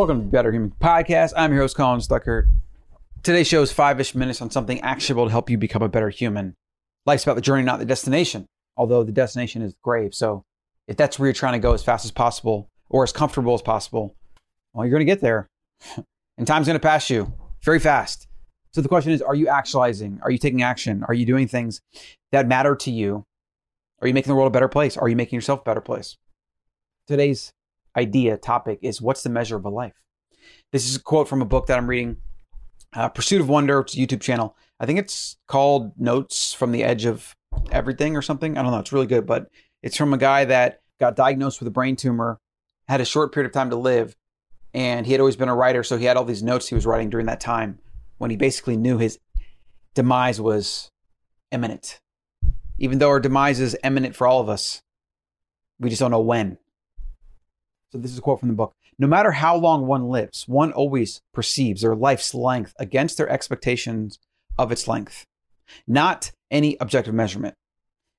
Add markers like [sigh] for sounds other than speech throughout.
Welcome to Better Human Podcast. I'm your host, Colin Stuckert. Today's show is five ish minutes on something actionable to help you become a better human. Life's about the journey, not the destination, although the destination is the grave. So if that's where you're trying to go as fast as possible or as comfortable as possible, well, you're going to get there. [laughs] and time's going to pass you very fast. So the question is Are you actualizing? Are you taking action? Are you doing things that matter to you? Are you making the world a better place? Are you making yourself a better place? Today's idea, topic is What's the measure of a life? This is a quote from a book that I'm reading, uh, Pursuit of Wonder. It's a YouTube channel. I think it's called Notes from the Edge of Everything or something. I don't know. It's really good, but it's from a guy that got diagnosed with a brain tumor, had a short period of time to live, and he had always been a writer. So he had all these notes he was writing during that time when he basically knew his demise was imminent. Even though our demise is imminent for all of us, we just don't know when. So this is a quote from the book. No matter how long one lives, one always perceives their life's length against their expectations of its length, not any objective measurement.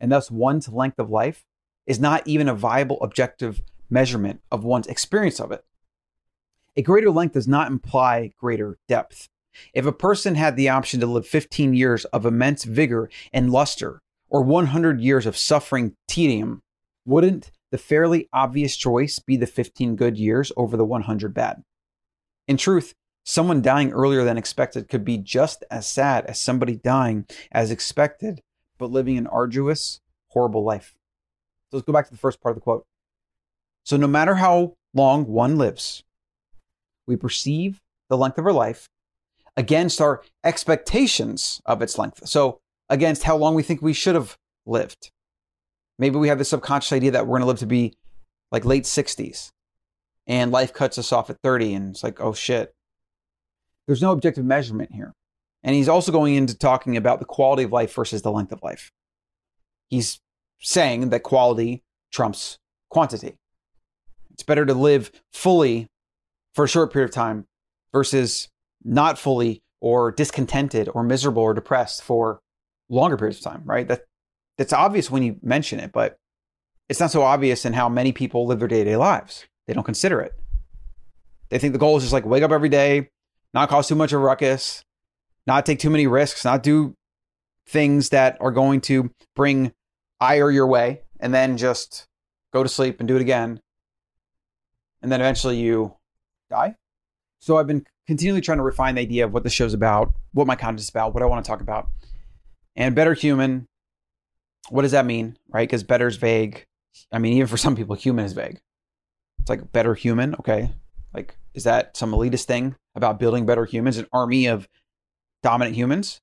And thus, one's length of life is not even a viable objective measurement of one's experience of it. A greater length does not imply greater depth. If a person had the option to live 15 years of immense vigor and luster, or 100 years of suffering tedium, wouldn't the fairly obvious choice be the 15 good years over the 100 bad? In truth, someone dying earlier than expected could be just as sad as somebody dying as expected, but living an arduous, horrible life. So let's go back to the first part of the quote. So, no matter how long one lives, we perceive the length of our life against our expectations of its length. So, against how long we think we should have lived. Maybe we have the subconscious idea that we're going to live to be like late 60s and life cuts us off at 30 and it's like, oh shit. There's no objective measurement here. And he's also going into talking about the quality of life versus the length of life. He's saying that quality trumps quantity. It's better to live fully for a short period of time versus not fully or discontented or miserable or depressed for longer periods of time, right? That that's obvious when you mention it, but it's not so obvious in how many people live their day-to-day lives. They don't consider it. They think the goal is just like wake up every day, not cause too much of a ruckus, not take too many risks, not do things that are going to bring ire your way, and then just go to sleep and do it again. And then eventually you die. So I've been continually trying to refine the idea of what the show's about, what my content is about, what I want to talk about. And better human, what does that mean, right? Because better is vague. I mean, even for some people, human is vague. It's like better human, okay. Like, is that some elitist thing about building better humans, an army of dominant humans?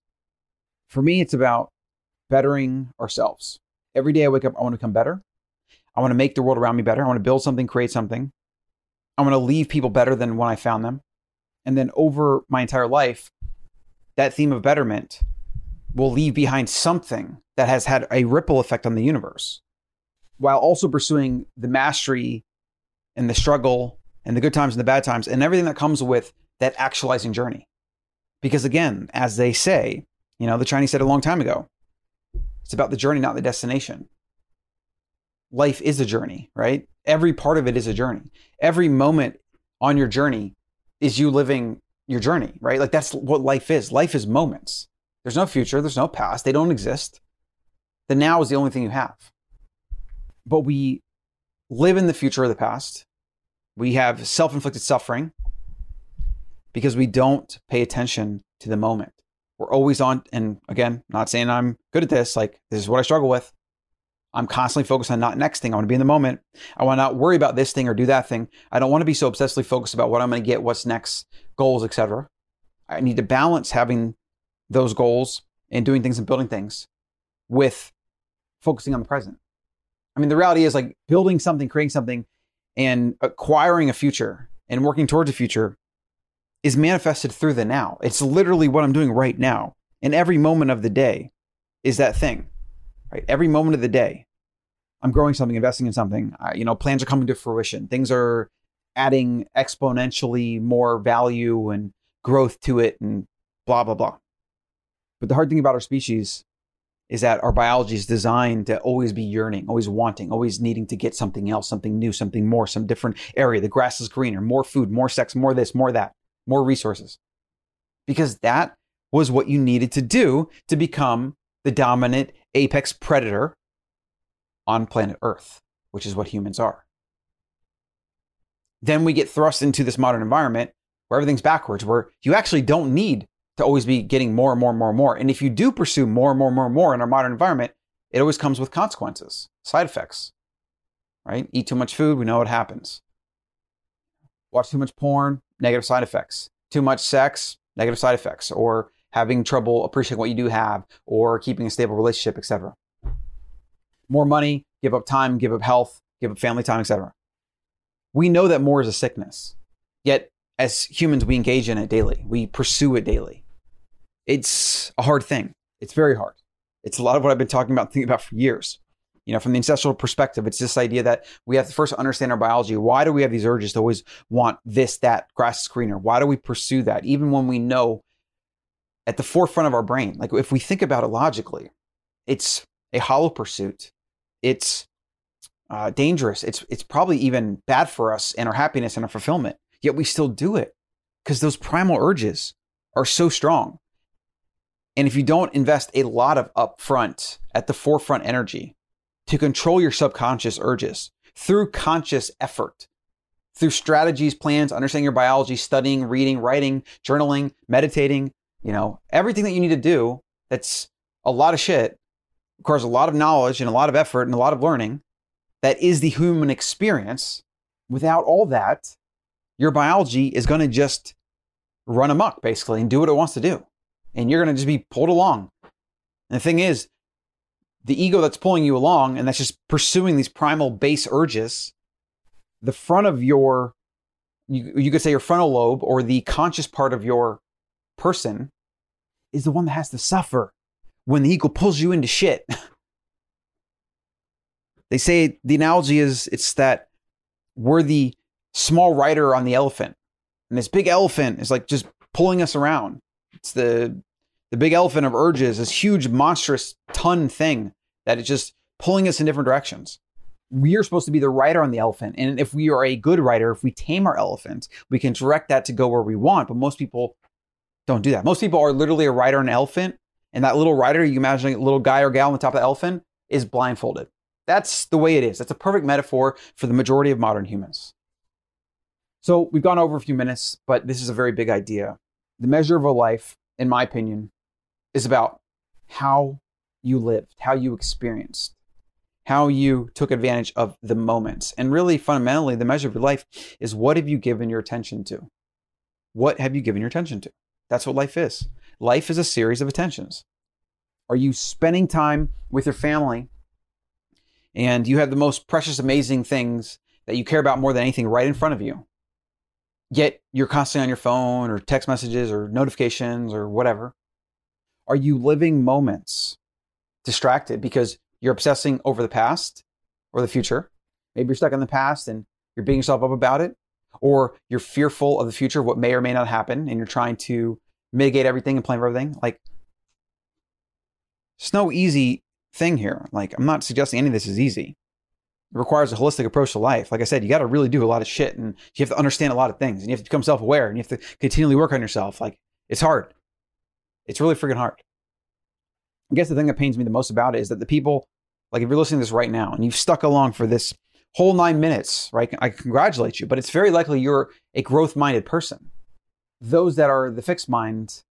For me, it's about bettering ourselves. Every day I wake up, I want to become better. I want to make the world around me better. I want to build something, create something. I want to leave people better than when I found them. And then over my entire life, that theme of betterment will leave behind something that has had a ripple effect on the universe while also pursuing the mastery and the struggle and the good times and the bad times and everything that comes with that actualizing journey. Because again, as they say, you know, the Chinese said a long time ago, it's about the journey, not the destination. Life is a journey, right? Every part of it is a journey. Every moment on your journey is you living your journey, right? Like that's what life is. Life is moments. There's no future, there's no past, they don't exist. The now is the only thing you have. But we live in the future of the past. We have self inflicted suffering because we don't pay attention to the moment. We're always on, and again, not saying I'm good at this, like this is what I struggle with. I'm constantly focused on not next thing. I want to be in the moment. I want to not worry about this thing or do that thing. I don't want to be so obsessively focused about what I'm going to get, what's next, goals, etc. I need to balance having those goals and doing things and building things with focusing on the present. I mean, the reality is like building something, creating something, and acquiring a future and working towards a future is manifested through the now. It's literally what I'm doing right now. And every moment of the day is that thing, right? Every moment of the day, I'm growing something, investing in something. Uh, you know, plans are coming to fruition. Things are adding exponentially more value and growth to it and blah, blah, blah. But the hard thing about our species is that our biology is designed to always be yearning, always wanting, always needing to get something else, something new, something more, some different area. The grass is greener, more food, more sex, more this, more that, more resources. Because that was what you needed to do to become the dominant apex predator on planet Earth, which is what humans are. Then we get thrust into this modern environment where everything's backwards, where you actually don't need to always be getting more and more and more and more. And if you do pursue more and more and more and more in our modern environment, it always comes with consequences, side effects, right? Eat too much food, we know what happens. Watch too much porn, negative side effects. Too much sex, negative side effects. Or having trouble appreciating what you do have, or keeping a stable relationship, etc. More money, give up time, give up health, give up family time, etc. We know that more is a sickness. Yet, as humans, we engage in it daily. We pursue it daily it's a hard thing. It's very hard. It's a lot of what I've been talking about, thinking about for years. You know, from the ancestral perspective, it's this idea that we have to first understand our biology. Why do we have these urges to always want this, that, grass screener? Why do we pursue that, even when we know at the forefront of our brain? Like, if we think about it logically, it's a hollow pursuit. It's uh, dangerous. It's it's probably even bad for us and our happiness and our fulfillment. Yet we still do it because those primal urges are so strong. And if you don't invest a lot of upfront at the forefront energy to control your subconscious urges through conscious effort, through strategies, plans, understanding your biology, studying, reading, writing, journaling, meditating, you know, everything that you need to do, that's a lot of shit, requires a lot of knowledge and a lot of effort and a lot of learning. That is the human experience. Without all that, your biology is going to just run amok basically and do what it wants to do and you're going to just be pulled along. And the thing is, the ego that's pulling you along and that's just pursuing these primal base urges, the front of your, you, you could say your frontal lobe or the conscious part of your person is the one that has to suffer when the ego pulls you into shit. [laughs] they say the analogy is it's that we're the small rider on the elephant. And this big elephant is like just pulling us around. It's the the big elephant of urges, this huge, monstrous ton thing that is just pulling us in different directions. We are supposed to be the rider on the elephant. And if we are a good rider, if we tame our elephant, we can direct that to go where we want. But most people don't do that. Most people are literally a rider on an elephant. And that little rider, you imagine a little guy or gal on the top of the elephant, is blindfolded. That's the way it is. That's a perfect metaphor for the majority of modern humans. So we've gone over a few minutes, but this is a very big idea. The measure of a life, in my opinion, is about how you lived, how you experienced, how you took advantage of the moments. And really, fundamentally, the measure of your life is what have you given your attention to? What have you given your attention to? That's what life is. Life is a series of attentions. Are you spending time with your family and you have the most precious, amazing things that you care about more than anything right in front of you? Yet you're constantly on your phone or text messages or notifications or whatever. Are you living moments distracted because you're obsessing over the past or the future? Maybe you're stuck in the past and you're beating yourself up about it, or you're fearful of the future, what may or may not happen, and you're trying to mitigate everything and plan for everything. Like, it's no easy thing here. Like, I'm not suggesting any of this is easy. It requires a holistic approach to life. Like I said, you got to really do a lot of shit and you have to understand a lot of things and you have to become self aware and you have to continually work on yourself. Like, it's hard. It's really freaking hard. I guess the thing that pains me the most about it is that the people, like if you're listening to this right now and you've stuck along for this whole nine minutes, right? I congratulate you, but it's very likely you're a growth minded person. Those that are the fixed mind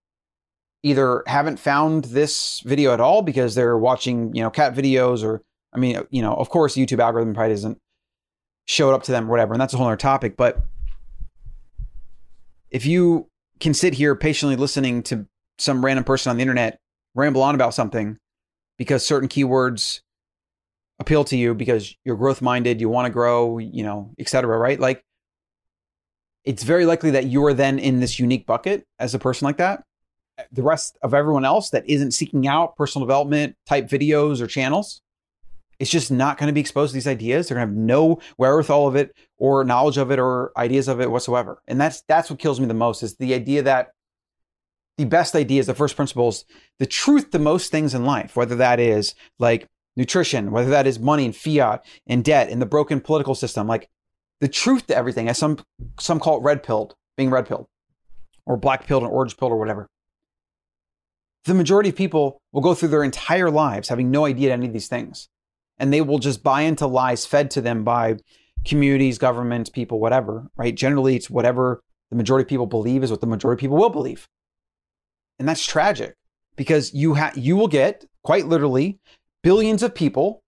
either haven't found this video at all because they're watching, you know, cat videos or, I mean, you know, of course, YouTube algorithm probably doesn't show it up to them or whatever. And that's a whole other topic. But if you can sit here patiently listening to some random person on the internet ramble on about something because certain keywords appeal to you because you're growth minded, you want to grow, you know, etc. right? Like it's very likely that you are then in this unique bucket as a person like that. The rest of everyone else that isn't seeking out personal development type videos or channels, it's just not going to be exposed to these ideas. They're going to have no wherewithal of it or knowledge of it or ideas of it whatsoever. And that's that's what kills me the most is the idea that the best ideas, the first principles, the truth to most things in life, whether that is like nutrition, whether that is money and fiat and debt and the broken political system, like the truth to everything, as some some call it red pilled, being red pilled, or black pilled and orange pilled or whatever. The majority of people will go through their entire lives having no idea any of these things. And they will just buy into lies fed to them by communities, governments, people, whatever, right? Generally, it's whatever the majority of people believe is what the majority of people will believe. And that's tragic because you ha- you will get quite literally billions of people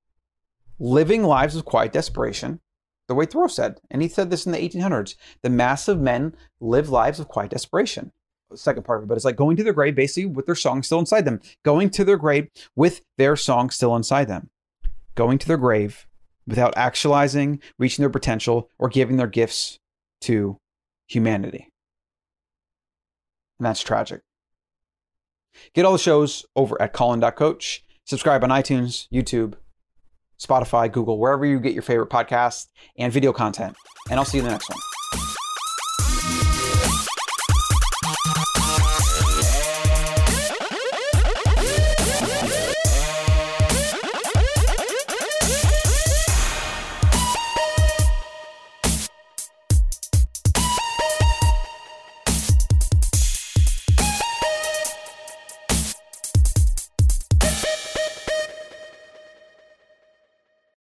living lives of quiet desperation. The way Thoreau said, and he said this in the 1800s, the mass of men live lives of quiet desperation. Second part of it, but it's like going to their grave basically with their song still inside them, going to their grave with their song still inside them, going to their grave without actualizing, reaching their potential, or giving their gifts to humanity. And that's tragic. Get all the shows over at Colin.coach. Subscribe on iTunes, YouTube, Spotify, Google, wherever you get your favorite podcasts and video content. And I'll see you in the next one.